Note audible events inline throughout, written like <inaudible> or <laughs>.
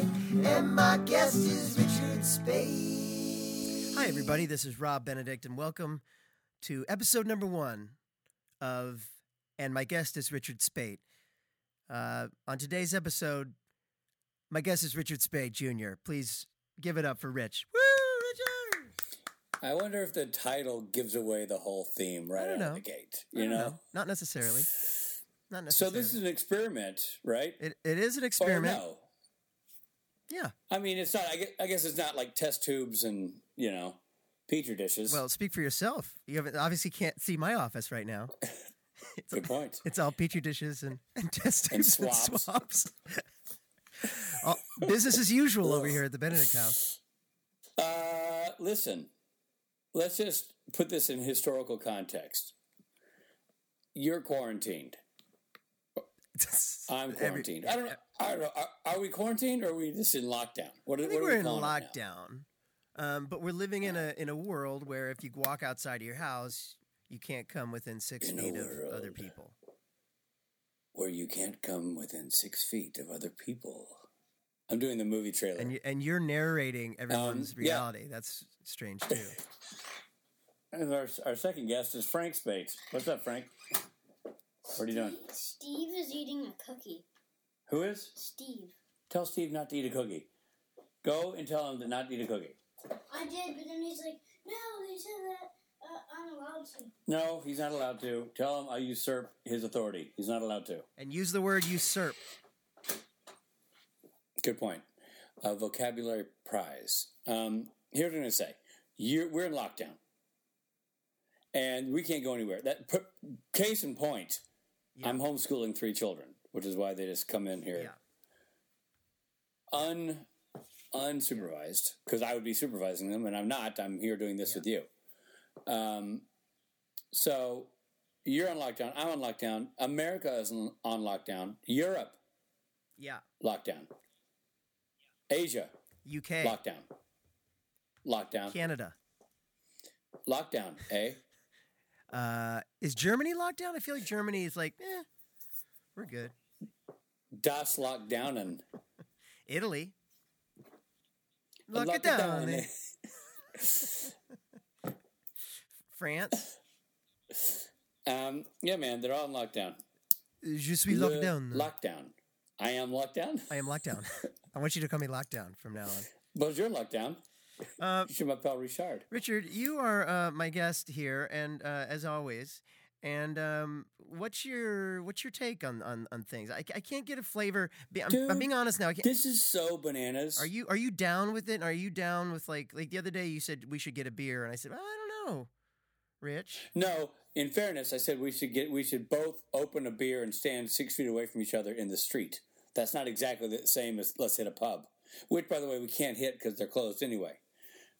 Speight, and my guest is Richard Speight. Hi, everybody. This is Rob Benedict, and welcome to episode number one of And My Guest is Richard Speight. Uh, on today's episode, my guest is Richard Speight Jr. Please give it up for Rich. Woo, Richard! I wonder if the title gives away the whole theme right out don't of the gate. You don't know? Not necessarily. Not necessarily. So this is an experiment, right? It, it is an Or experiment. no? Yeah. I mean, it's not. I guess, I guess it's not like test tubes and you know petri dishes. Well, speak for yourself. You haven't, obviously can't see my office right now. <laughs> It's, good point. it's all petri dishes and, and <laughs> test And tubes and swabs. swabs. <laughs> All- business as usual over here at the Benedict house. Uh, listen, let's just put this in historical context. You're quarantined. I'm Every- quarantined. I don't know. I don't know. Are, are we quarantined or are we just in lockdown? What, I what think are we're we in calling lockdown, um, but we're living in a in a world where if you walk outside of your house, you can't come within six In feet of other people. where you can't come within six feet of other people. I'm doing the movie trailer. And you, and you're narrating everyone's Um, yeah. reality. That's strange too. <laughs> And our, our second guest is Frank Spates. What's up, Frank? What are you doing? Steve is eating a cookie. Who is? Steve. Tell Steve not to eat a cookie. Go and tell him to not eat a cookie. I did, but then he's like, no, he said that uh, I'm allowed to. No, he's not allowed to. Tell him I usurp his authority. He's not allowed to. and use the word usurp. Good point. A vocabulary prize. Um, here's what I'm going to say. You're, we're in lockdown. And we can't go anywhere. That put, Case in point, Yeah. I'm homeschooling three children, which is why they just come in here Yeah. un unsupervised because I would be supervising them, and I'm not. I'm here doing this with you. Um, so you're on lockdown. I'm on lockdown. America is on on lockdown. Europe Yeah. lockdown. Asia UK. lockdown. Lockdown. Canada. Lockdown. Eh? <laughs> Uh, is Germany locked down? I feel like Germany is like, eh, we're good. Das lockdown and Italy. Lock, lock it down. <laughs> France. Um, yeah, man, they're all in lockdown. Je suis locked Le- down. Lockdown. I am lockdown. I am locked down. <laughs> I want you to call me lockdown from now on. Bonjour, lockdown. Uh, Je m'appelle Richard. Richard, you are uh, my guest here, and uh, as always. And um, what's your what's your take on on, on things? I, I can't get a flavor. I'm, I'm being honest now. I can't, This is so bananas. are you are you down with it? Are you down with like like the other day you said we should get a beer, and I said I don't know, Rich. No, in fairness, I said we should get we should both open a beer and stand six feet away from each other in the street. That's not exactly the same as let's hit a pub, which by the way we can't hit because they're closed anyway.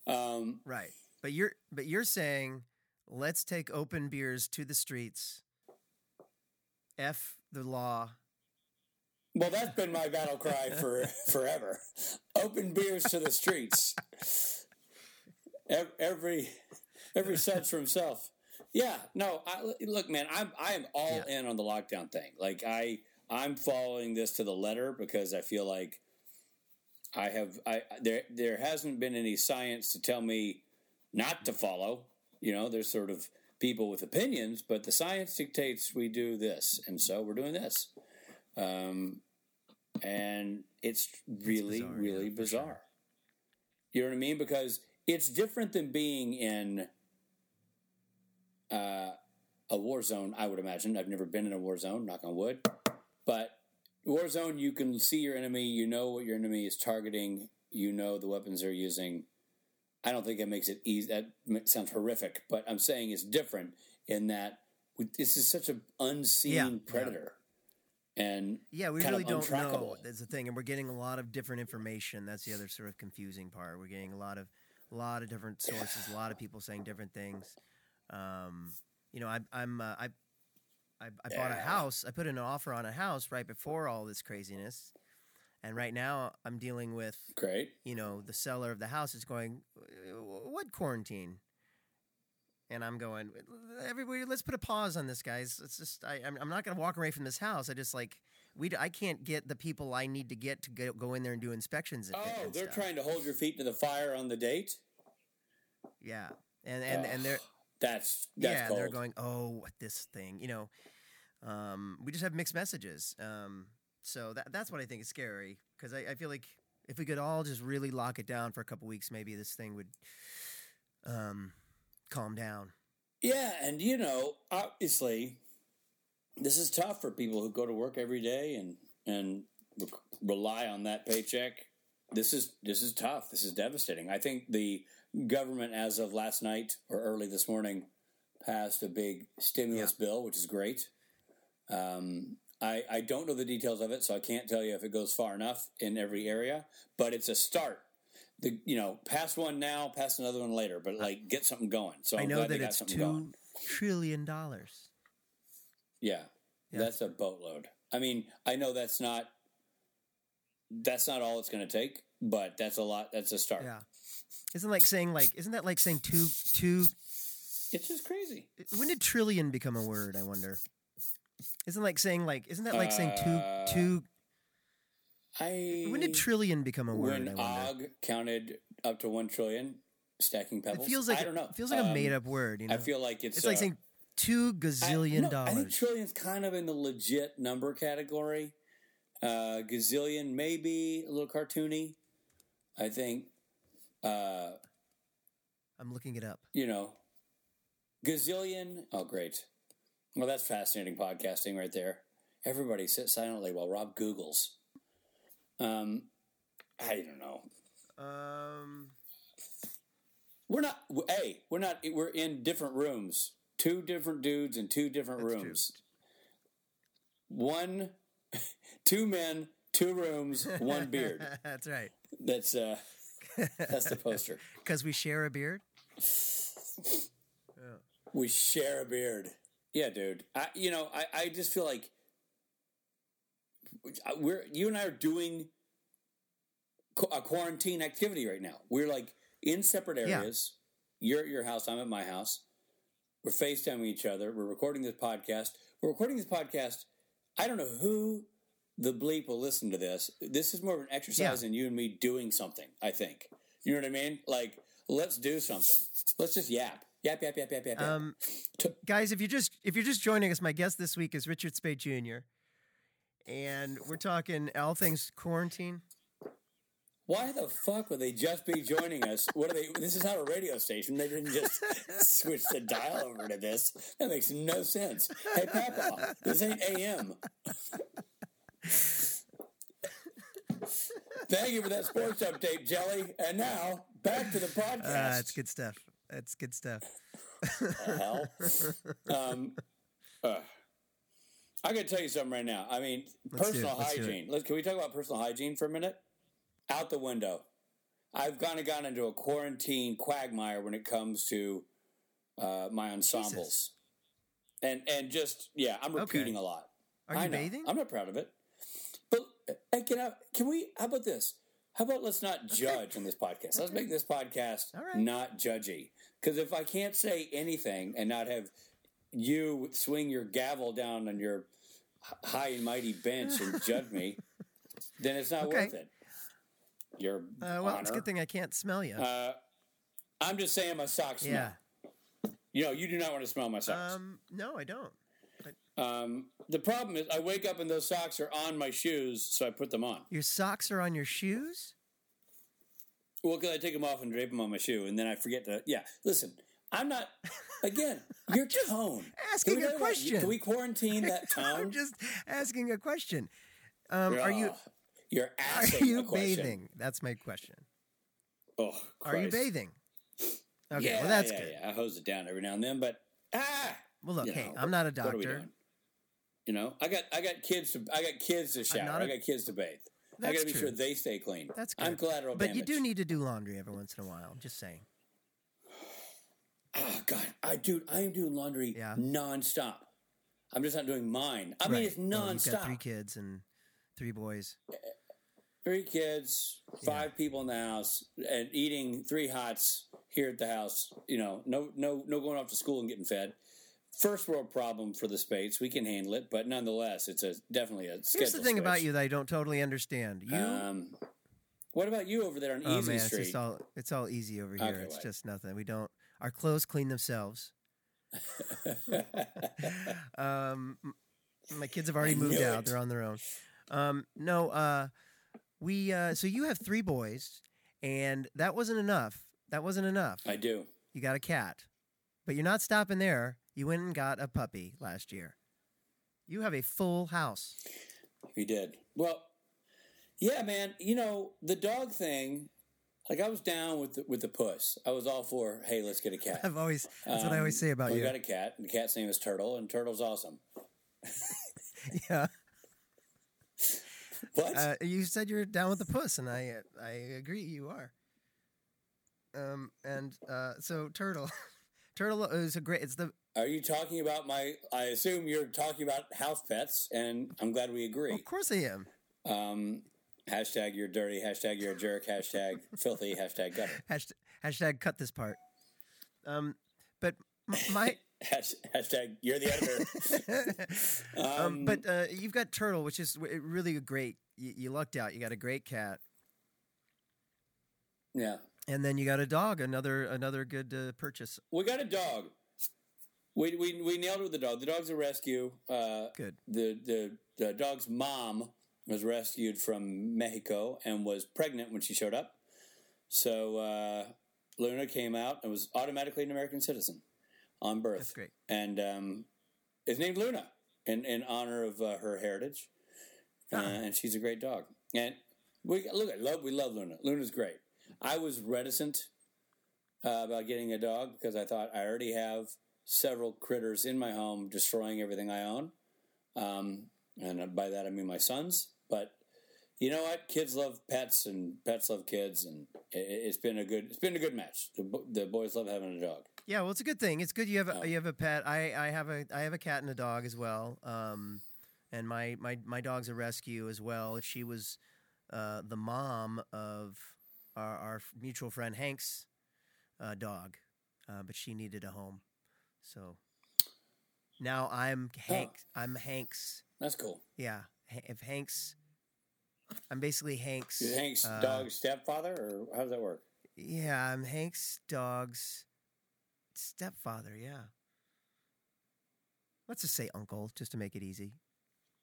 Um, Right. But you're but you're saying let's take open beers to the streets. F the law. well, that's been my battle cry for <laughs> forever. Open beers to the streets. Every every such for himself. Yeah, no. I, look, man, I'm I am all in on the lockdown thing. Like I I'm following this to the letter because I feel like I have I there there hasn't been any science to tell me not to follow. You know, there's sort of people with opinions, but the science dictates we do this, and so we're doing this. Um, and it's really, bizarre, really yeah, bizarre. sure. You know what I mean? Because it's different than being in uh, a war zone. I would imagine. I've never been in a war zone. Knock on wood. But war zone, you can see your enemy. You know what your enemy is targeting. You know the weapons they're using. I don't think that makes it easy. That sounds horrific, but I'm saying it's different in that this is such an unseen Yeah, yeah. predator, and Yeah, we really don't know. That's the thing, and we're getting a lot of different information. That's the other sort of confusing part. We're getting a lot of, a lot of different sources. A lot of people saying different things. Um, you know, I, I'm, uh, I, I, I bought a house. I put in an offer on a house right before all this craziness, and right now I'm dealing with, Great. you know, the seller of the house is going, "Uh, what quarantine? And I'm going, everybody, let's put a pause on this, guys. It's just, I, I'm, I'm not going to walk away from this house. I just like, we I can't get the people I need to get to go, go in there and do inspections. And, Oh, and they're stuff. trying to hold your feet to the fire on the date. Yeah, and and and they're That's that's yeah, cold. they're going, oh, what this thing, you know. Um, we just have mixed messages. Um, so that that's what I think is scary because I, I feel like if we could all just really lock it down for a couple weeks, maybe this thing would um, calm down. Yeah, and you know, obviously, this is tough for people who go to work every day and and re- rely on that paycheck. This is this is tough. This is devastating. I think the government, as of last night or early this morning, passed a big stimulus bill, which is great. Um, I, I don't know the details of it, so I can't tell you if it goes far enough in every area, but it's a start. The you know, pass one now, pass another one later, but like get something going. So I'm I know glad that it's two going. trillion dollars. Yeah, Yeah. that's a boatload. I mean, I know that's not that's not all it's going to take, but that's a lot. That's a start. Yeah, isn't like saying like isn't that like saying two two? It's just crazy. When did trillion become a word? I wonder. Isn't like saying like isn't that like saying Uh, two two? I When did trillion become a word? when I. Og counted up to one trillion, stacking pebbles. It feels like I don't know. It feels like a Um, made up word. You know, I feel like it's it's like uh, saying two I- gazillion no, dollars. I think trillion's kind of in the legit number category. Uh, gazillion maybe a little cartoony. I think. Uh, I'm looking it up. you know, gazillion. Oh, great. Well, that's fascinating podcasting right there. Everybody sit silently while Rob Googles. Um, I don't know. Um, We're not. Hey, we're not. We're in different rooms. Two different dudes in two different true. rooms. One, <laughs> two men, two rooms, one beard. <laughs> That's right. That's uh, that's the poster. <laughs> Because we share a beard. We share a beard. Yeah, dude. I, you know, I, I just feel like we're you and I are doing a quarantine activity right now. We're like in separate Yeah. areas. You're at your house. I'm at my house. We're FaceTiming each other. We're recording this podcast. We're recording this podcast. I don't know who the bleep will listen to this. This is more of an exercise Yeah. in you and me doing something, I think. You know what I mean? Like, let's do something. Let's just yap. Yap, yap, yap, yap, yap. Um, guys, if you're just if you're just joining us, my guest this week is Richard Speight Jr. And we're talking all things quarantine. Why the fuck would they just be joining us? What are they? This is not a radio station. They didn't just <laughs> switch the dial over to this. That makes no sense. Hey, Papa, this ain't AM. Thank you for that sports update, Jelly. And now back to the podcast. Uh, it's good stuff. That's good stuff. hell? <laughs> Um, uh, I got to tell you something right now. I mean, Let's personal Let's hygiene. Let's, can we talk about personal hygiene for a minute? Out the window. I've kind of gone into a quarantine quagmire when it comes to uh, my ensembles, and and just yeah, I'm Okay. repeating a lot. Are I you know. bathing? I'm not proud of it. But hey, can I, can we? How about this? How about let's not judge on this podcast? Let's make this podcast right. not judgy. Because if I can't say anything and not have you swing your gavel down on your high and mighty bench and <laughs> judge me, then it's not Okay. worth it. Your Uh, well, it's a good thing I can't smell you. Uh, I'm just saying my socks smell. yeah. You know, you do not want to smell my socks. Um. No, I don't. Um, the problem is, I wake up and those socks are on my shoes, so I put them on. Your socks are on your shoes. Well, because I take them off and drape them on my shoe, and then I forget to. Yeah, listen, I'm not. Again, <laughs> your tone. asking we a about- question. Can we quarantine that <laughs> tone? I'm just asking a question. Um, are you You're <laughs> are you a question. bathing? That's my question. Oh, Are you bathing? Okay, Yeah, well that's yeah, good. Yeah, I hose it down every now and then, but ah. Well, look, you hey, know, I'm not a what are we doctor. You know, I got I got kids to I got kids to shower. I got kids to bathe. I got to be true. sure they stay clean. That's good. I'm collateral but damage. you do need to do laundry every once in a while. I'm just saying. Oh God, I dude, I am doing laundry Yeah. nonstop. I'm just not doing mine. I mean, Right. it's Well, you've got three kids and three boys. Three kids, five people in the house, and eating three hots here at the house. You know, no, no, no going off to school and getting fed. First world problem for the Speights. We can handle it, but nonetheless, it's a definitely a. Here's the thing about you that I don't totally understand. You, Um, what about you over there on oh Easy man, it's Street? just all it's all easy over here. Okay, it's just nothing. We don't. Our clothes clean themselves. <laughs> Um, my kids have already I moved out. it. They're on their own. Um, no, uh, we. Uh, so you have three boys, and that wasn't enough. That wasn't enough. I do. You got a cat, but you're not stopping there. You went and got a puppy last year. You have a full house. We did. Well, yeah, man. You know the dog thing. Like I was down with the, with the puss. I was all for, hey, let's get a cat. I've always. That's what I always Um, say about we you. got a cat. and The cat's name is Turtle, and Turtle's awesome. <laughs> yeah. <laughs> What? Uh, you said you're down with the puss, and I I agree. You are. Um, and uh, so turtle, <laughs> turtle is a great. It's the Are you talking about my? I assume you're talking about house pets, and I'm glad we agree. of course I am. Um, hashtag you're dirty. Hashtag you're a jerk. Hashtag filthy. Hashtag gutter. <laughs> Hashtag, hashtag cut this part. Um, but my <laughs> hashtag you're the editor. <laughs> um, Um, but uh, you've got turtle, which is really great. You, you lucked out. You got a great cat, yeah, and then you got a dog. Another another good uh, purchase. we got a dog. We, we, we nailed it with the dog. The dog's a rescue. Uh, Good. the, the the dog's mom was rescued from Mexico and was pregnant when she showed up. So uh, Luna came out and was automatically an American citizen on birth. That's great. And um, is named Luna in, in honor of uh, her heritage. Uh, Ah. and she's a great dog. And we look, I love we love Luna. Luna's great. I was reticent uh, about getting a dog because I thought I already have several critters in my home destroying everything I own. Um, and by that I mean my sons. But you know what? Kids love pets, and pets love kids, and it, it's been a good it's been a good match. The, the boys love having a dog. Yeah, well, it's a good thing. It's good you have a, you have a pet. I, I have a I have a cat and a dog as well. Um, and my my my dog's a rescue as well. She was uh, the mom of our, our mutual friend Hank's uh, dog, uh, but she needed a home, so now I'm Hank. I'm Hank's. That's cool. Yeah, if Hank's, I'm basically Hank's. Hank's uh, dog's stepfather, or how does that work? Yeah, I'm Hank's dog's stepfather. Yeah. Let's just say uncle, just to make it easy.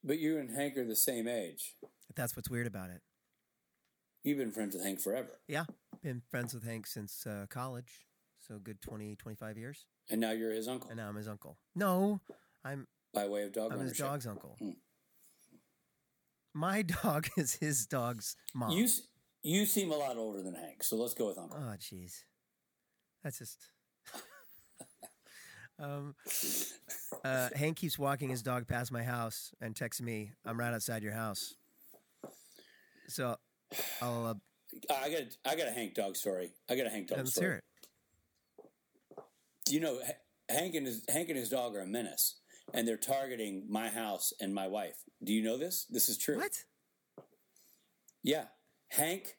But you and Hank are the same age. That's what's weird about it. You've been friends with Hank forever, Yeah, been friends with Hank since uh, college, so good 20, 25 years, and now you're his uncle and now I'm his uncle. No, I'm by way of dog I'm his dog's uncle. Hmm. My <laughs> dog is his dog's mom. You you seem a lot older than Hank, so let's go with uncle. Oh, jeez. That's just. <laughs> um, uh, Hank keeps walking his dog past my house and texts me, "I'm right outside your house." So, I'll uh, I got a, I got a Hank dog story. I got a Hank dog let's story. hear it. You know, Hank and his Hank and his dog are a menace, and they're targeting my house and my wife. Do you know this? This is true. What? Yeah, Hank.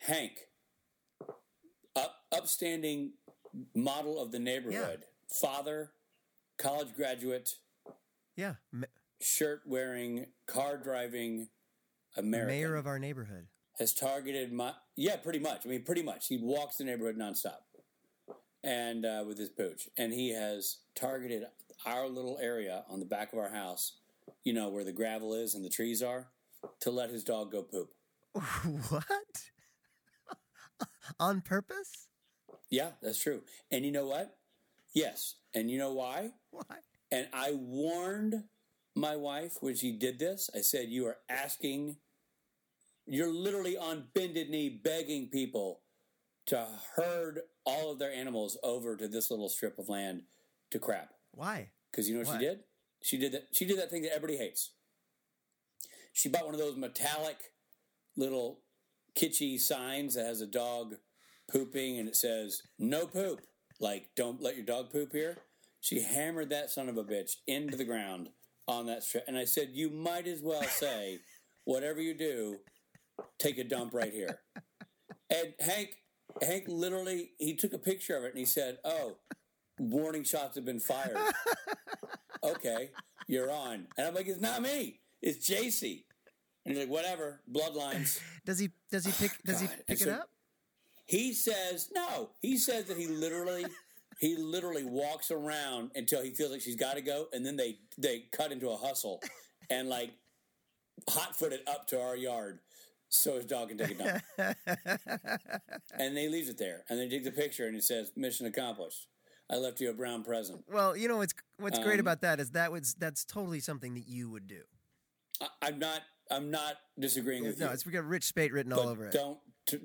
Hank, up, upstanding model of the neighborhood, father, college graduate, Yeah, ma- shirt wearing, car driving American. mayor of our neighborhood. has targeted my yeah pretty much i mean pretty much he walks the neighborhood nonstop and uh, with his pooch. And he has targeted our little area on the back of our house you know where the gravel is and the trees are to let his dog go poop. <laughs> What? <laughs> On purpose? yeah that's true. And you know what? Yes. And you know why? Why? and i warned my wife when she did this. I said you are asking you're literally on bended knee begging people to herd all of their animals over to this little strip of land to crap Why? because you know what Why? she did? She did that she did that thing that everybody hates. She bought one of those metallic little kitschy signs that has a dog pooping and it says no poop. Like don't let your dog poop here. She hammered that son of a bitch into the ground on that strip. And i said you might as well say whatever you do take a dump right here. <laughs> And hank hank literally he took a picture of it and he said oh warning shots have been fired. <laughs> okay, you're on. And I'm like, it's not me. It's JC. And he's like, whatever, bloodlines. Does he does he pick does he pick and it up? He says no. He says that he literally he literally walks around until he feels like she's got to go, and then they they cut into a hustle and like hot footed up to our yard so his dog can take it down. <laughs> and they leaves it there, and they take the picture, and it says mission accomplished. I left you a brown present. Well, you know what's what's great Um, about that is that was that's totally something that you would do. I, I'm not I'm not disagreeing with No, you. No, it's we got Rich Speight written all over it. Don't. T-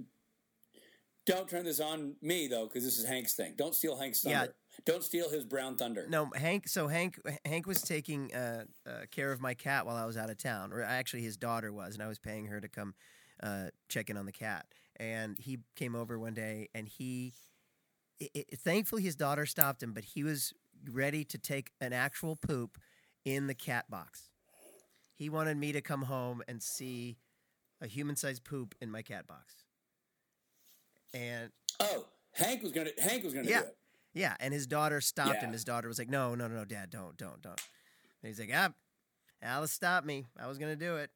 don't turn this on me though, because this is Hank's thing. Don't steal Hank's thunder. Yeah. Don't steal his brown thunder. No, Hank. So Hank, Hank was taking uh, uh, care of my cat while I was out of town, or actually his daughter was, and I was paying her to come uh, check in on the cat. And he came over one day, and he, i i thankfully, his daughter stopped him, but he was ready to take an actual poop in the cat box. He wanted me to come home and see a human-sized poop in my cat box. And Oh, Hank was gonna. Hank was gonna Yeah. do it. Yeah, and his daughter stopped him. His daughter was like, "No, no, no, no, Dad, don't, don't, don't." And he's like, "Ah, Alice stopped me. I was gonna do it."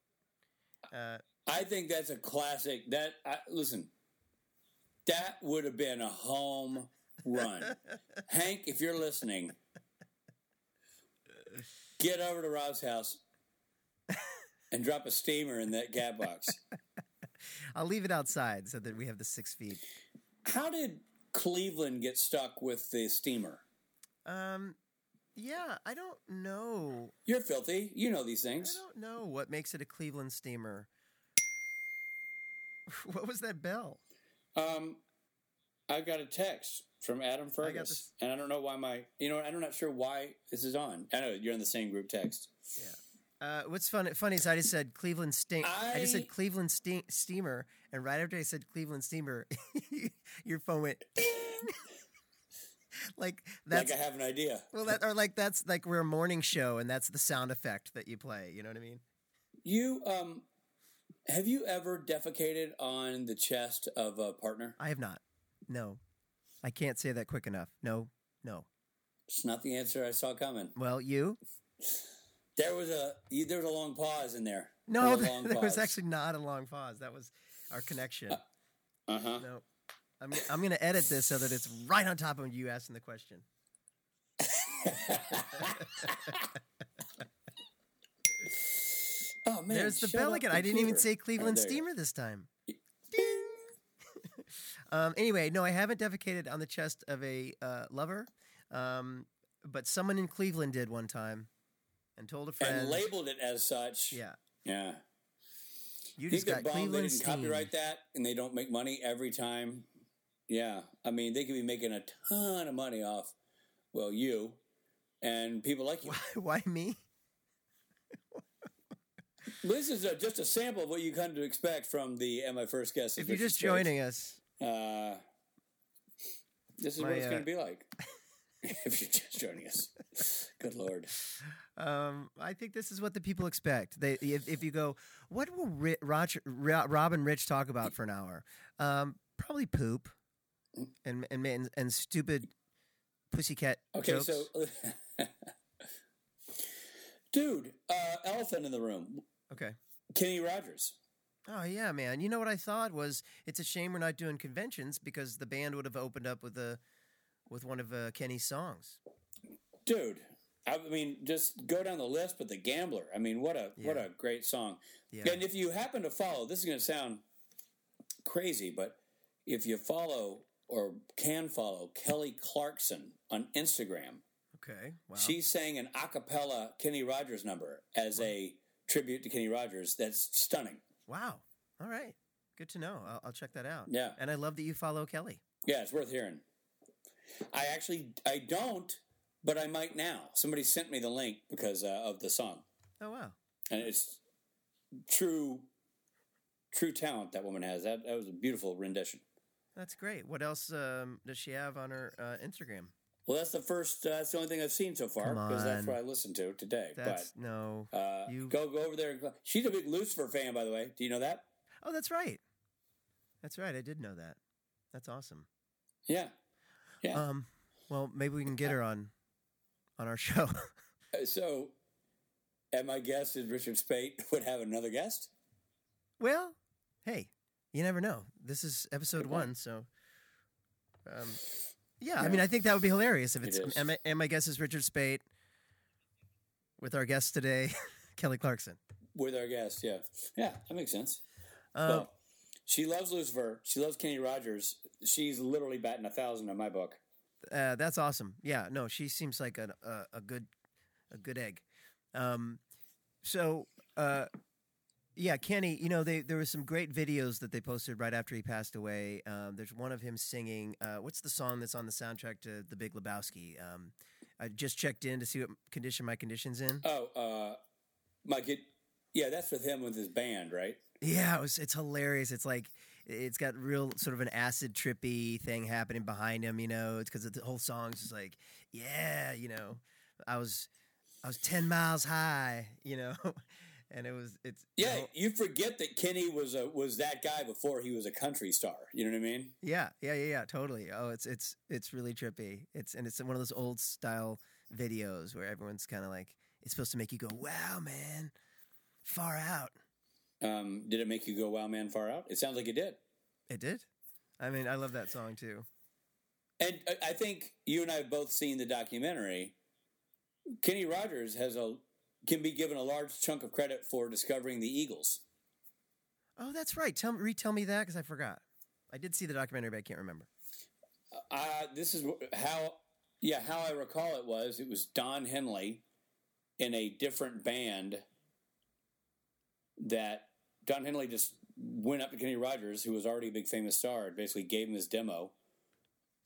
Uh, I think that's a classic. That I, listen, that would have been a home run. <laughs> Hank, if you're listening, get over to Rob's house and drop a steamer in that cat box. <laughs> I'll leave it outside so that we have the six feet. How did Cleveland get stuck with the steamer? Um, yeah, I don't know. You're filthy. You know these things. I don't know what makes it a Cleveland steamer. <laughs> what was that bell? Um, I got a text from Adam I Fergus, this- and I don't know why my, you know, I'm not sure why this is on. I know you're in the same group text. Yeah. Uh, what's fun, funny is I just said Cleveland steam. I, just said Cleveland ste- steamer, and right after I said Cleveland steamer, <laughs> your phone went ding. <laughs> like that's like I have an idea. well, that or like that's like we're a morning show, and that's the sound effect that you play. You know what I mean? You um, have you ever defecated on the chest of a partner? I have not. No, I can't say that quick enough. No, no. It's not the answer I saw coming. Well, you? There was a there was a long pause in there. No, there was, <laughs> there was actually not a long pause. That was our connection. Uh huh. No, I'm I'm gonna edit this so that it's right on top of you asking the question. <laughs> Oh man, There's the bell again. I didn't even say Cleveland Oh, Steamer this time. Ding. <laughs> um, anyway, no, I haven't defecated on the chest of a uh, lover, um, but someone in Cleveland did one time, and told a friend. and labeled it as such. yeah, yeah. you just got bummed they didn't steam. copyright that and they don't make money every time. Yeah, I mean they could be making a ton of money off. Well, you and people like you. <laughs> Why, Why me? This is a, just a sample of what you come to expect from the "And My First Guest." If you're just joining us, uh, this is My, what it's uh, going to be like. <laughs> if you're just joining us, good lord. um, I think this is what the people expect. They, if, if you go, what will Ri- Roger, Rob and Rich talk about for an hour? Um, probably poop and and and, and stupid pussycat Okay, jokes. so, <laughs> dude, uh, elephant in the room, okay. Kenny Rogers. Oh yeah, man. You know what I thought was it's a shame we're not doing conventions because the band would have opened up with a with one of uh, Kenny's songs. dude. I mean, just go down the list. But the Gambler. I mean, what a what a great song. Yeah. And if you happen to follow, this is going to sound crazy, but if you follow or can follow Kelly Clarkson on Instagram, Okay. Wow. she sang an a cappella Kenny Rogers number as a tribute to Kenny Rogers. That's stunning. wow. All right. Good to know. I'll, I'll check that out. Yeah. And I love that you follow Kelly. Yeah, it's worth hearing. I actually I don't, but I might now. Somebody sent me the link because uh, of the song, Oh wow. and it's true, true talent that woman has. That that was a beautiful rendition. That's great. What else um, does she have on her uh, Instagram? Well, that's the first. Uh, that's the only thing I've seen so far because that's what I listened to today. That's no. uh, you- go go over there. And, she's a big Lucifer fan, by the way. Do you know that? Oh, that's right. That's right. I did know that. That's awesome. Yeah, yeah. Um, Well, maybe we can get her on on our <laughs> show. Uh, So, and my guess is Richard Speight <laughs> would have another guest. well, hey, you never know. This is episode one, so um, yeah, I mean, I think that would be hilarious if it's. is. and, my, and my guess is Richard Speight with our guest today, <laughs> Kelly Clarkson. with our guest. Yeah, yeah, that makes sense. Um, well, she loves Lucifer. She loves Kenny Rogers. She's literally batting a thousand in my book. Uh, that's awesome. Yeah, no, she seems like a a, a good a good egg. Um, so uh, yeah, Kenny, you know, they there were some great videos that they posted right after he passed away. Um, there's one of him singing. Uh, what's the song that's on the soundtrack to The Big Lebowski? Um, I just checked in to see what condition my condition's in. Oh, uh, my kid. Yeah, that's with him with his band, right? Yeah, it was, it's hilarious. It's like it's got real sort of an acid trippy thing happening behind him. You know, it's because the whole song's just like, yeah, you know, I was I was ten miles high, you know, <laughs> and it was it's Yeah, whole- you forget that Kenny was a was that guy before he was a country star. You know what I mean? yeah, yeah, yeah, yeah, totally. Oh, it's it's it's really trippy. It's and it's one of those old style videos where everyone's kind of like it's supposed to make you go, wow, man, far out. Um, did it make you go, "Wow, man, far out"? It sounds like it did. It did. I mean, I love that song too. And I- I think you and I have both seen the documentary. Kenny Rogers has a can be given a large chunk of credit for discovering the Eagles. Oh, that's right. Tell me retell me that because I forgot. I did see the documentary, but I can't remember. Uh, this is how, yeah, how I recall it was. It was Don Henley in a different band that Don Henley just went up to Kenny Rogers, who was already a big famous star, and basically gave him his demo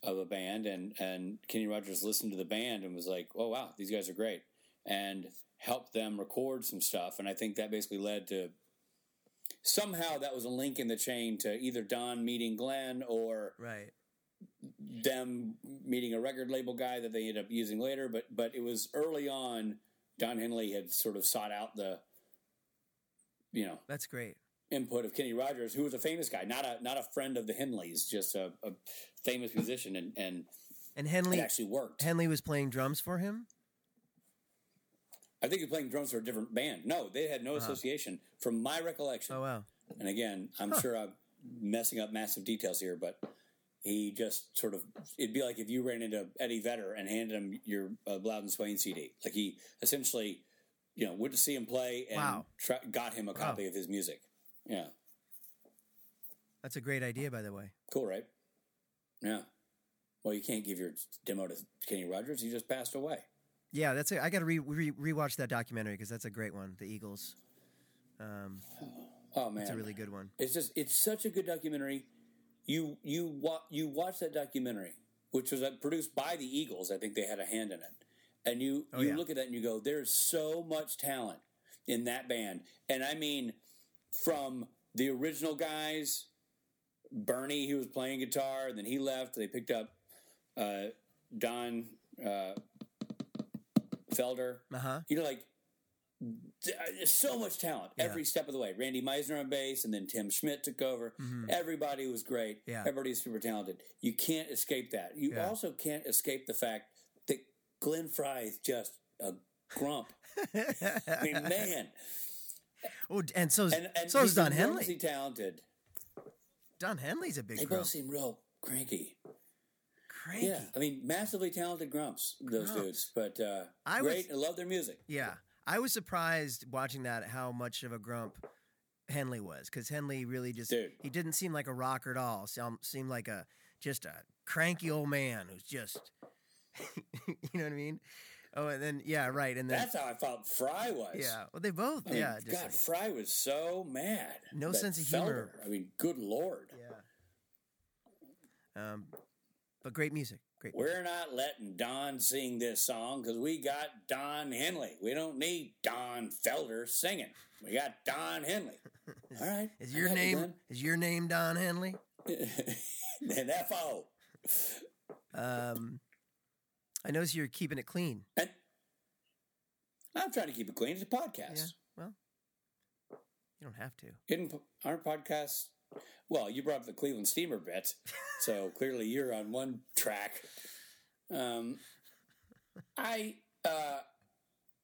of a band, and and Kenny Rogers listened to the band and was like, "Oh wow, these guys are great," and helped them record some stuff, and I think that basically led to somehow that was a link in the chain to either Don meeting Glenn or Right. them meeting a record label guy that they ended up using later. But but it was early on. Don Henley had sort of sought out the, you know, That's great. input of Kenny Rogers, who was a famous guy, not a not a friend of the Henleys, just a, a famous musician, and and And Henley actually worked. Henley was playing drums for him. I think was playing drums for a different band. No, they had no association, from my recollection. Oh wow. And again, I'm sure I'm messing up massive details here, but he just sort of it'd be like if you ran into Eddie Vedder and handed him your uh, Louden Swain CD. Like he essentially, you know, went to see him play and Wow. try, got him a copy of his music. Yeah, That's a great idea, by the way. cool, right? Yeah. Well, you can't give your demo to Kenny Rogers. He just passed away. Yeah, that's it. I got to re, re rewatch that documentary because that's a great one. The Eagles. Um, Oh man, it's a really good one. It's just it's such a good documentary. You you wa- you watch that documentary, which was uh, produced by the Eagles. I think they had a hand in it, and you Oh, you yeah. look at that and you go, "There's so much talent in that band," and I mean, from the original guys, Bernie, he was playing guitar, and then he left. They picked up uh, Don uh, Felder. Uh huh. You know, like so much talent Yeah. every step of the way. Randy Meisner on bass, and then Tim Schmit took over. Everybody was great. Mm-hmm. Yeah. Everybody's super talented. You can't escape that. You Yeah. also can't escape the fact that Glenn Frey is just a grump. <laughs> I mean, man, oh, and so's and, and so's he's Don Henley. talented. Don Henley's a big They grump. both seem real cranky. Cranky. Yeah, I mean, massively talented grumps, those Grumps. dudes. But uh, I was- I love their music. Yeah, I was surprised watching that how much of a grump Henley was because Henley really just Dude. he didn't seem like a rocker at all. Seemed like a just a cranky old man who's just <laughs> you know what I mean. Oh, and then yeah, right, and then That's how I felt Frey was. yeah, well they both I mean, yeah, just God, Frey was so mad. No sense of humor. Felder, I mean, good lord. yeah. Um, but great music, great. We're not letting Don sing this song because we got Don Henley. We don't need Don Felder singing. We got Don Henley. <laughs> All right. Is your you, name is your name Don Henley? <laughs> And F.O. Um, I notice you're keeping it clean. And I'm trying to keep it clean. It's a podcast. Yeah. Well, you don't have to. Isn't aren't podcasts? Well, you brought up the Cleveland Steamer bit, so <laughs> clearly you're on one track. Um, I, uh,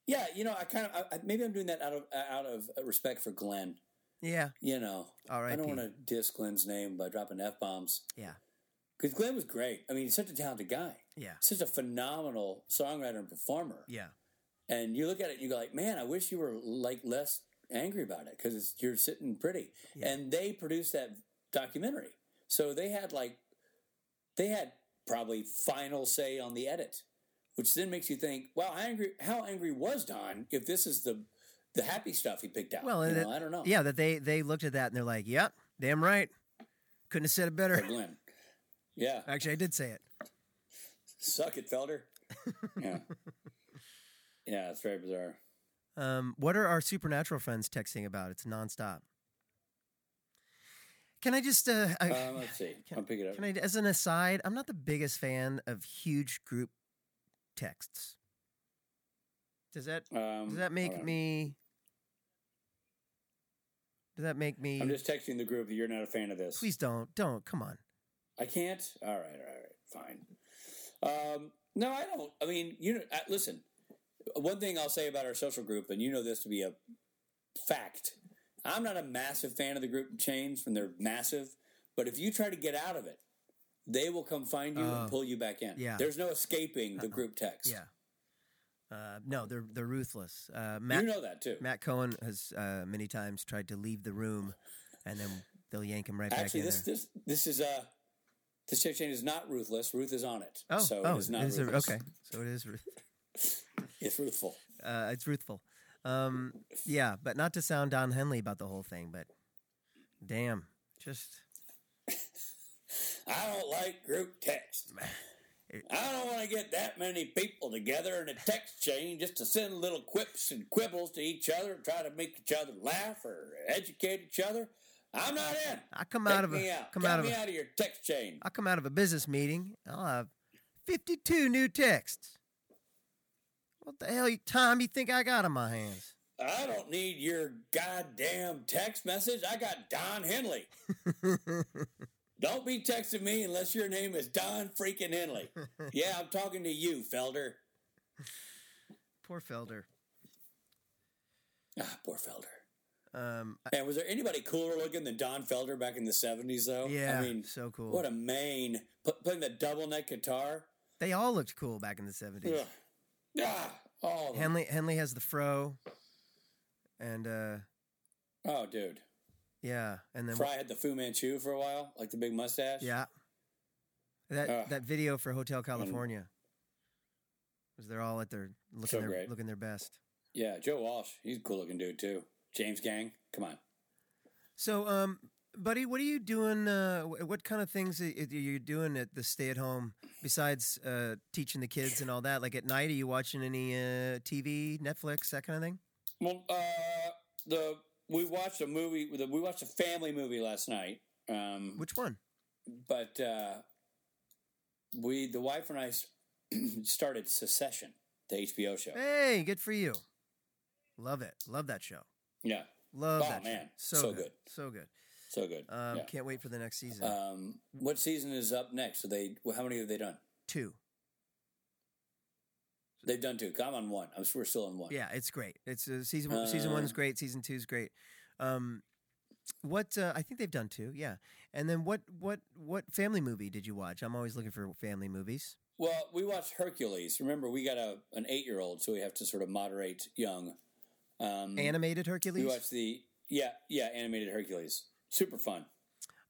yeah, you know, I kind of I, I- maybe I'm doing that out of out of respect for Glenn. Yeah. You know, all right. I don't want to diss Glenn's name by dropping f bombs Yeah. because Glenn was great. I mean, he's such a talented guy, Yeah. such a phenomenal songwriter and performer. Yeah. And you look at it, and you go like, man, I wish you were like less angry about it because you're sitting pretty. Yeah. And they produced that documentary, so they had like they had probably final say on the edit, which then makes you think, well, how angry, how angry was Don if this is the the happy stuff he picked out? Well, you know, it- I don't know. Yeah, that they they looked at that and they're like, "Yep, damn right. Couldn't have said it better." Glenn. Yeah, Actually, I did say it. suck it, Felder. <laughs> yeah, yeah, it's very bizarre. Um, what are our supernatural friends texting about? It's nonstop. Can I just, uh, I, Um, let's see. <laughs> I'll pick it up. can I, as an aside, I'm not the biggest fan of huge group texts. Does that Um, does that make me? Does that make me? I'm just texting the group that you're not a fan of this. Please don't, don't. Come on. I can't. All right, all right, fine. Um, no, I don't. I mean, you know, uh, listen. One thing I'll say about our social group, and you know this to be a fact. I'm not a massive fan of the group chains when they're massive, but if you try to get out of it, they will come find you Oh. and pull you back in. Yeah. There's no escaping the group text. Yeah. Uh, no, they're they're ruthless. Uh, Matt you know that too. Matt Cohen has uh, many times tried to leave the room, and then they'll yank him right Actually, back in this there. this this is uh this chain is not ruthless. Ruth is on it. Oh, so oh, it is not is it- ruthless. okay. So it is. Ruth. <laughs> It's ruthful. Uh, it's ruthful. Um, yeah, but not to sound Don Henley about the whole thing, but damn, just I don't like group text. I don't want to get that many people together in a text chain just to send little quips and quibbles to each other and try to make each other laugh or educate each other. I'm not in. I come Take out of me a out. come Cut out of me a, out of your text chain. I come out of a business meeting. I'll have fifty-two new texts. What the hell you time you think I got on my hands? I don't need your goddamn text message. I got Don Henley. <laughs> don't be texting me unless your name is Don freaking Henley. yeah, I'm talking to you, Felder. Poor Felder. Ah, poor Felder. Um, I- And was there anybody cooler looking than Don Felder back in the 70s, though? yeah, I mean, so cool. what a main. Playing the double neck guitar. they all looked cool back in the seventies. Ugh. <sighs> Ah, all. Henley Henley has the fro, and uh, Oh, dude. yeah, and then Frey had the Fu Manchu for a while, like the big mustache. yeah, that Ugh. that video for Hotel California was they're all at their looking So their great. looking their best. Yeah, Joe Walsh. He's a cool looking dude, too. James Gang. Come on. So, um, buddy, what are you doing? Uh, what kind of things are you doing at the stay at home besides uh, teaching the kids and all that? Like at night, are you watching any uh, TV, Netflix, that kind of thing? Well, uh, the we watched a movie. the- We watched a family movie last night. Um, Which one? but uh, we, the wife and I, <clears throat> started Succession, the HBO show. Hey, good for you. Love it. Love that show. Yeah, Love Oh, that show. man. So, So good. good. So good. So good. Um, yeah. Can't wait for the next season. Um, what season is up next? So they, well, how many have they done? Two. They've done two. I'm on one. I'm we're still on one. Yeah, it's great. It's uh, season one, season one is Uh, great. Season two is great. Um, what uh, I think they've done two. Yeah, and then what what what family movie did you watch? I'm always looking for family movies. Well, we watched Hercules. Remember, we got a an eight year old, so we have to sort of moderate young. Um, Animated Hercules. we watched the yeah yeah animated Hercules. Super fun.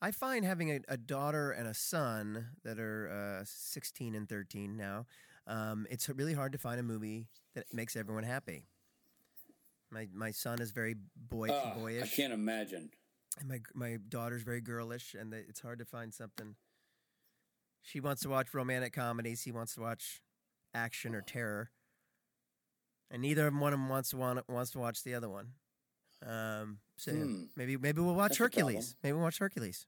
I find having a, a daughter and a son that are uh, 16 and 13 now, um, it's really hard to find a movie that makes everyone happy. My my son is very boy Ah, I can't imagine. and my my daughter's very girlish, and they, it's hard to find something. She wants to watch romantic comedies. He wants to watch action or terror, and neither of them one of them wants to want, wants to watch the other one. Um, so Hmm. maybe maybe we'll watch That's. Hercules. Maybe we'll watch Hercules.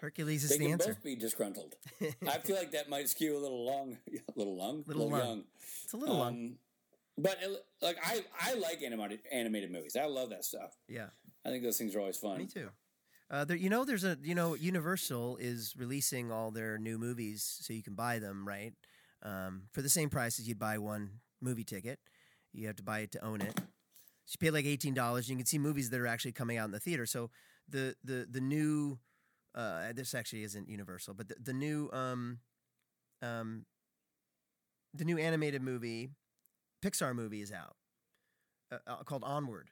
Hercules is They the can answer. both be disgruntled. <laughs> I feel like that might skew a little long, <laughs> a little long, Little little long. young. It's a little long. Um, but it, like I, I like animated animated movies. I love that stuff. Yeah, I think those things are always fun. me too. Uh, there, you know, there's a you know, Universal is releasing all their new movies, so you can buy them, right? um, for the same price as you'd buy one movie ticket. You have to buy it to own it. You pay like eighteen dollars. You can see movies that are actually coming out in the theater. So the the the new uh, this actually isn't Universal, but the, the new um, um, the new animated movie, Pixar movie is out uh, uh, called Onward.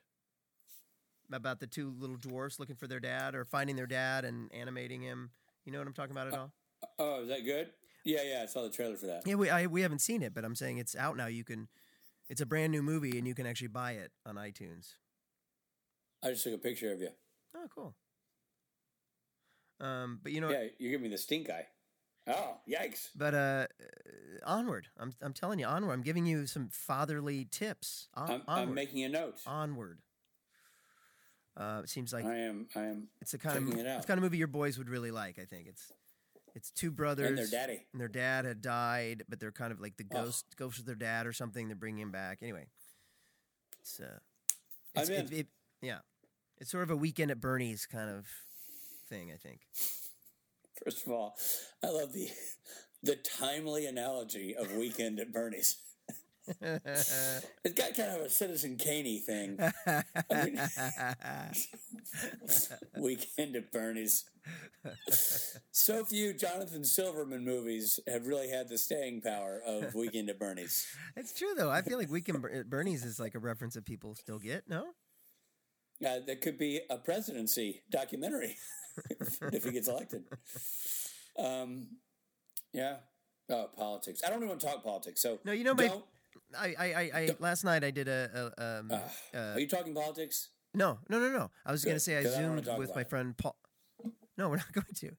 About the two little dwarfs looking for their dad or finding their dad and animating him. You know what I'm talking about at all? Oh, is that good? Yeah, yeah. I saw the trailer for that. Yeah, we I, we haven't seen it, but I'm saying it's out now. You can, it's a brand new movie, and you can actually buy it on iTunes. I just took a picture of you. Oh, cool. Um, but you know, Yeah, you give me the stink eye. Oh, yikes! but uh, uh, onward. I'm I'm telling you, onward. I'm giving you some fatherly tips. On, I'm, onward. I'm making a note. onward. Uh, it seems like I am. I am. it's the kind of it it's the kind of movie your boys would really like. I think it's it's two brothers And their daddy. and their dad had died, but they're kind of like the Oh. ghost ghost of their dad or something. They're bringing him back. Anyway, it's uh, I'm it's, it, it- yeah, it's sort of a weekend at Bernie's kind of thing. I think. First of all, I love the the timely analogy of Weekend at Bernie's. <laughs> It's got kind of a Citizen Caney thing. I <laughs> mean, <laughs> Weekend at Bernie's. So few Jonathan Silverman movies have really had the staying power of Weekend at Bernie's. it's true though. I feel like weekend at Bernie's is like a reference that people still get. No, Uh, that could be a presidency documentary if he gets elected. Um, yeah. Oh, politics. I don't even want to talk politics. So No, you know, my-. I I, I, I last night I did a, a um, Uh, are you talking politics? No, no, no, no. I was going to say I zoomed talk with my it. friend Paul. <laughs> No, we're not <laughs> going to.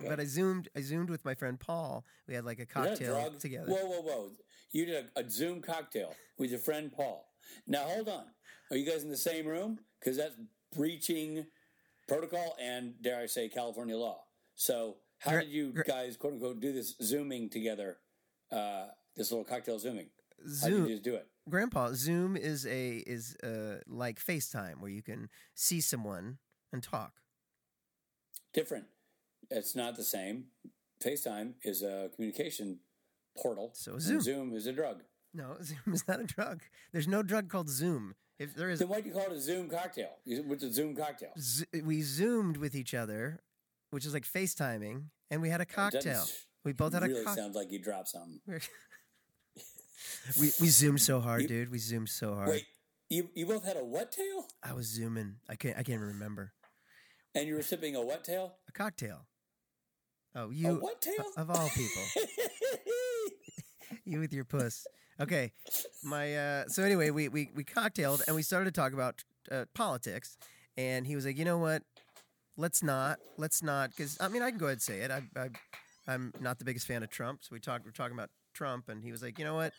but I zoomed. I zoomed with my friend Paul. We had like a cocktail together. Whoa, whoa, whoa! You did a, a Zoom cocktail with your friend Paul. Now hold on. Are you guys in the same room? Because that's breaching protocol and dare I say California law. So how did you guys quote unquote do this zooming together? Uh, this little cocktail zooming. Zoom, just do it? Grandpa, Zoom is a is uh like FaceTime where you can see someone and talk. Different. It's not the same. FaceTime is a communication portal. So Zoom. Zoom is a drug. No, <laughs> Zoom is not a drug. There's no drug called Zoom. If there is, Then why do you call it a Zoom cocktail? With the Zoom cocktail. Z- we zoomed with each other, which is like FaceTiming, and we had a cocktail. We both had a really cocktail. sounds like you dropped something. We we zoomed so hard, You- dude. We zoomed so hard. Wait, you you both had a what tail? I was zooming. I can't. I can't remember And you were sipping a what tail? a cocktail. Oh, a you what tail? of all people, <laughs> you with your puss. Okay, my. uh So anyway, we we we cocktailed and we started to talk about uh, politics, and he was like, you know what? Let's not. Let's not. Because I mean, I can go ahead and say it. I, I I'm not the biggest fan of Trump, so we talked. We're talking about Trump, and he was like, you know what?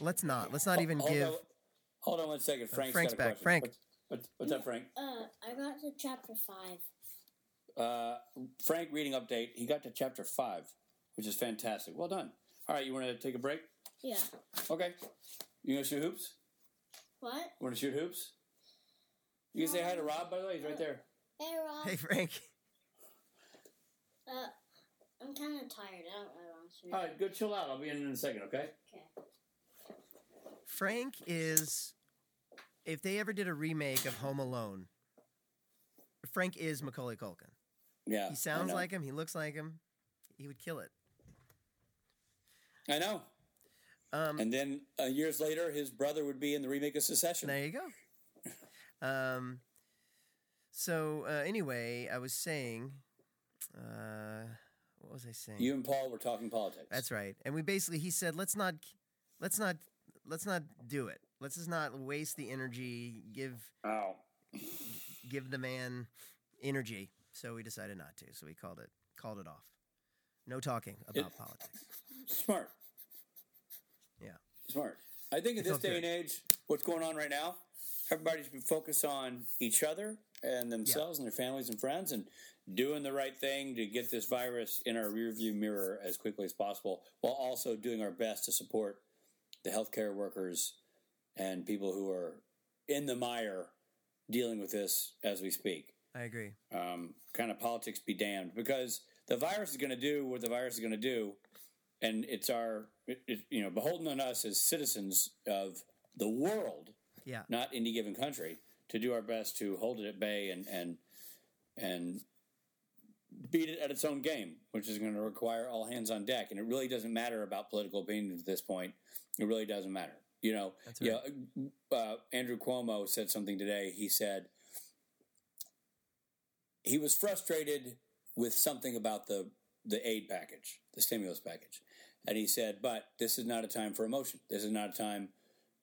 Let's not. Let's not even hold give. On, hold on one second. Frank's, Frank's got a back. question. Frank. What's, what's, what's up, Frank? Uh, I got to chapter five. Uh, Frank reading update. He got to chapter five, which is fantastic. Well done. All right, you want to take a break? Yeah. Okay. You gonna shoot hoops? What? Want to shoot hoops? You can say hi to Rob, by the way. He's right there. Hey, Rob. Hey Frank. Uh, I'm kind of tired. I don't really want to. All right, go chill out. I'll be in in a second. Okay. Okay. Frank is. If they ever did a remake of Home Alone, Frank is Macaulay Culkin. Yeah. He sounds like him. He looks like him. He would kill it. I know. Um, And then uh, years later, his brother would be in the remake of Succession. there you go. Um, so uh, anyway, I was saying, uh, what was I saying? You and Paul were talking politics. That's right. And we basically, he said, let's not, let's not, let's not do it. Let's just not waste the energy. Give, Oh. give the man energy. So we decided not to. So we called it, called it off. No talking about It- politics. Smart. Yeah. Smart. I think in this day good. and age, what's going on right now, everybody should be focused on each other and themselves and their families and friends and doing the right thing to get this virus in our rearview mirror as quickly as possible while also doing our best to support the healthcare workers and people who are in the mire dealing with this as we speak I agree. um, kind of politics be damned because the virus is going to do what the virus is going to do and it's our it, it, you know, beholden on us as citizens of the world, Yeah. not any given country, to do our best to hold it at bay and and and beat it at its own game, which is going to require all hands on deck. And it really doesn't matter about political opinion at this point. It really doesn't matter. You know, That's yeah. Uh, Andrew Cuomo said something today. He said he was frustrated with something about the the aid package, the stimulus package, and he said, "But this is not a time for emotion. This is not a time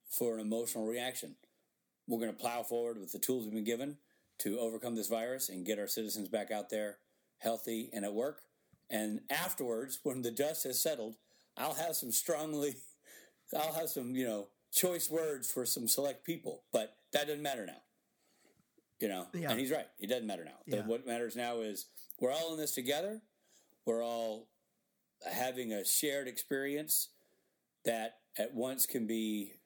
for an emotional reaction. We're going to plow forward with the tools we've been given to overcome this virus and get our citizens back out there healthy and at work. And afterwards, when the dust has settled, I'll have some strongly, I'll have some you know choice words for some select people. But that doesn't matter now." You know, Yeah. and he's right. It doesn't matter now. The- Yeah. what matters now is we're all in this together. We're all having a shared experience that at once can be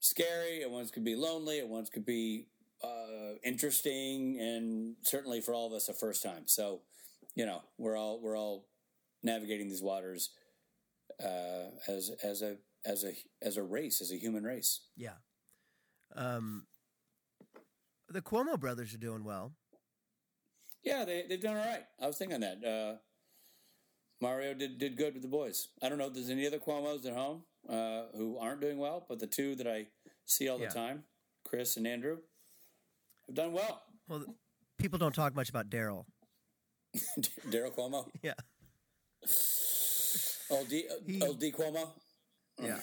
scary, at once could be lonely, at once could be uh, interesting, and certainly for all of us a first time. So, you know, we're all we're all navigating these waters uh, as as a as a as a race, as a human race. Yeah. Um, the Cuomo brothers are doing well. Yeah, they they've done all right. I was thinking that uh, Mario did did good with the boys. I don't know if there's any other Cuomo's at home uh, who aren't doing well, but the two that I see all the Yeah. time, Chris and Andrew, have done well. Well, people don't talk much about Daryl. <laughs> Daryl Cuomo, Yeah. old D, He- old D Cuomo, Yeah.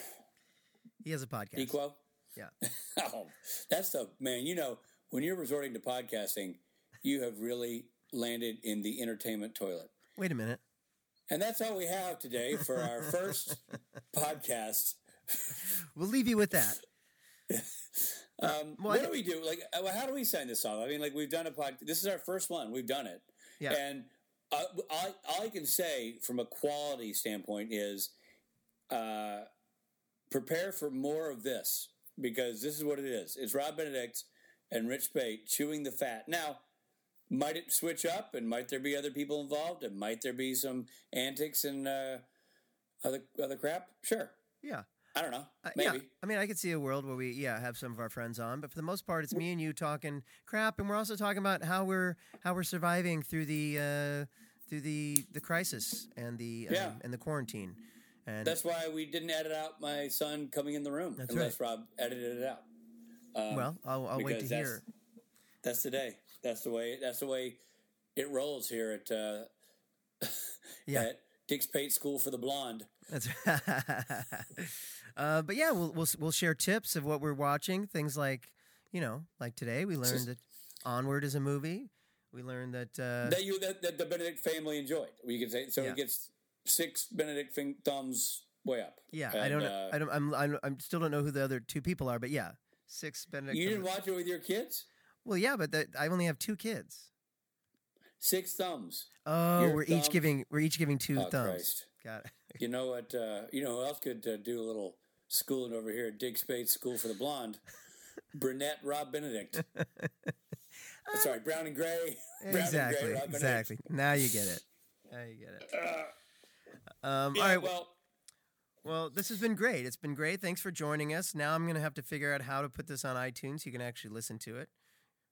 He has a podcast. Equo. Yeah. <laughs> oh, that's the man. You know, when you're resorting to podcasting, you have really landed in the entertainment toilet. Wait a minute. And that's all we have today for our first <laughs> podcast. We'll leave you with that. <laughs> Um, Well, what I- do we do? Like, uh, how do we sign this off? I mean, like, we've done a podcast. This is our first one. We've done it. Yeah. And uh, all, all I can say from a quality standpoint is uh, prepare for more of this because this is what it is. It's Rob Benedict and Rich Speight chewing the fat. Now, might it switch up and might there be other people involved and might there be some antics and uh, other other crap? Sure. Yeah. I don't know. Uh, Maybe. Yeah. I mean, I could see a world where we, yeah, have some of our friends on, but for the most part, it's me and you talking crap, and we're also talking about how we're how we're surviving through the uh, through the the crisis and the um, Yeah. and the quarantine. And That's why we didn't edit out my son coming in the room That's unless Rob edited it out. Um, well, I'll, I'll wait to that's- hear. That's the day. That's the way. That's the way it rolls here at uh, <laughs> Yeah. at Dick Speight School for the Blonde. That's <laughs> uh, but yeah, we'll we'll we'll share tips of what we're watching. Things like you know, like today we learned that Onward is a movie. We learned that uh, that you that, that the Benedict family enjoyed. We could say so. Yeah. It gets six Benedict fin- thumbs way up. yeah, I don't uh, I don't I'm I'm I'm still don't know who the other two people are, but yeah, six Benedict. You didn't watch it with your kids. well, yeah, but that, I only have two kids. Six thumbs. Oh, Your we're each giving we're each giving two Oh, thumbs. Christ. Got it. <laughs> You know what? Uh, you know who else could uh, do a little schooling over here at Dick Speight School for the Blonde? Brunette Rob Benedict. <laughs> Sorry, Brown and Gray. <laughs> Brown exactly, and Gray exactly. Now you get it. Now you get it. Um, Yeah, all right. well, Well, this has been great. It's been great. Thanks for joining us. Now I'm going to have to figure out how to put this on iTunes so you can actually listen to it.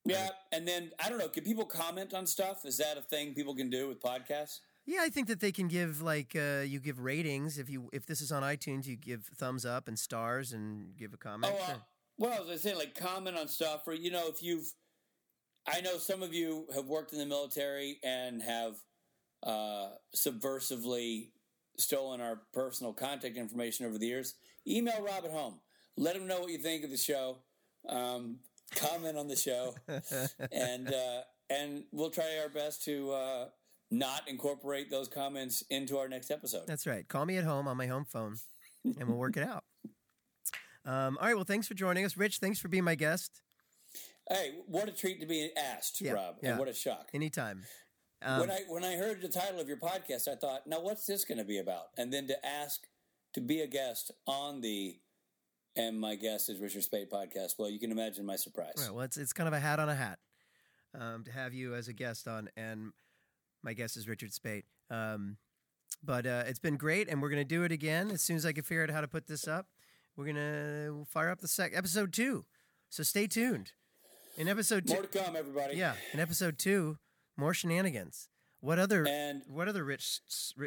yeah, and then I don't know. Can people comment on stuff? Is that a thing people can do with podcasts? Yeah, I think that they can give like uh, you give ratings if you if this is on iTunes, you give thumbs up and stars and give a comment. Oh, uh, Sure. well, as I say, like comment on stuff, or you know, if you've, I know some of you have worked in the military and have uh, subversively stolen our personal contact information over the years. Email Rob at home. Let him know what you think of the show. Um, comment on the show, <laughs> and uh, and we'll try our best to uh, not incorporate those comments into our next episode. That's right. Call me at home on my home phone, and we'll work it out. Um, all right. Well, thanks for joining us, Rich. Thanks for being my guest. Hey, what a treat to be asked, Yeah, Rob, yeah. and what a shock. Anytime. Um, when I when I heard the title of your podcast, I thought, now what's this going to be about? And then to ask to be a guest on the and my guest is Richard Speight podcast. Well, you can imagine my surprise. Right, well, it's it's kind of a hat on a hat um, to have you as a guest on, and my guest is Richard Speight. Um, But uh, it's been great, and we're going to do it again as soon as I can figure out how to put this up. We're going to fire up the sec- episode two. So stay tuned. In episode two, More to come, everybody. yeah, in episode two, more shenanigans. What other And what other rich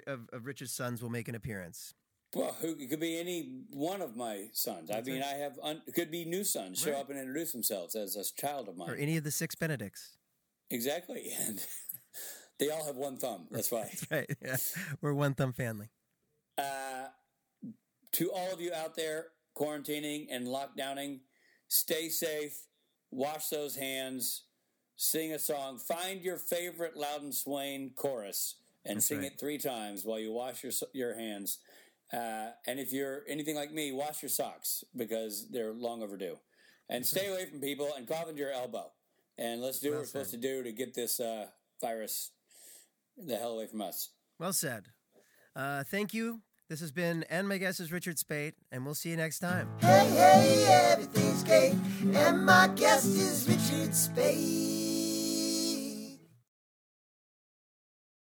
of, of Richard's sons will make an appearance? well, who it could be any one of my sons. I mean, I have un, it could be new sons show Right. up and introduce themselves as a child of mine. Or any of the six Benedicts? Exactly, <laughs> and they all have one thumb. That's why. <laughs> Right. Yeah. We're one thumb family. Uh, to all of you out there quarantining and lockdowning, stay safe, wash those hands, sing a song, find your favorite Louden Swain chorus and That's sing right. it three times while you wash your your hands. Uh, and if you're anything like me, wash your socks because they're long overdue. And stay away from people and cough into your elbow. And let's do Well what we're said. supposed to do to get this uh, virus the hell away from us. Well said. Uh, thank you. This has been, and my guest is Richard Speight, and we'll see you next time. Hey, hey, everything's great. And my guest is Richard Speight.